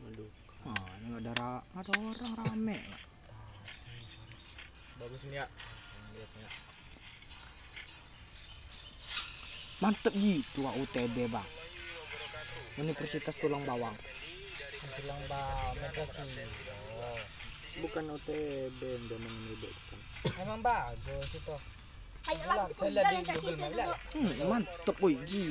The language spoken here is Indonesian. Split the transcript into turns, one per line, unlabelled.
Aduh.
Ah, ini ada ra- ada orang rame.
Bagus nih ya.
Mantep gitu ah, UTB bang. Universitas Tulang Bawang.
Tulang Bawang sih.
Bukan UTB yang dia mau menyebutkan.
emang bagus itu
Ayo lah,
saya lihat di
jalan
Google
hmm, mantep woi gila.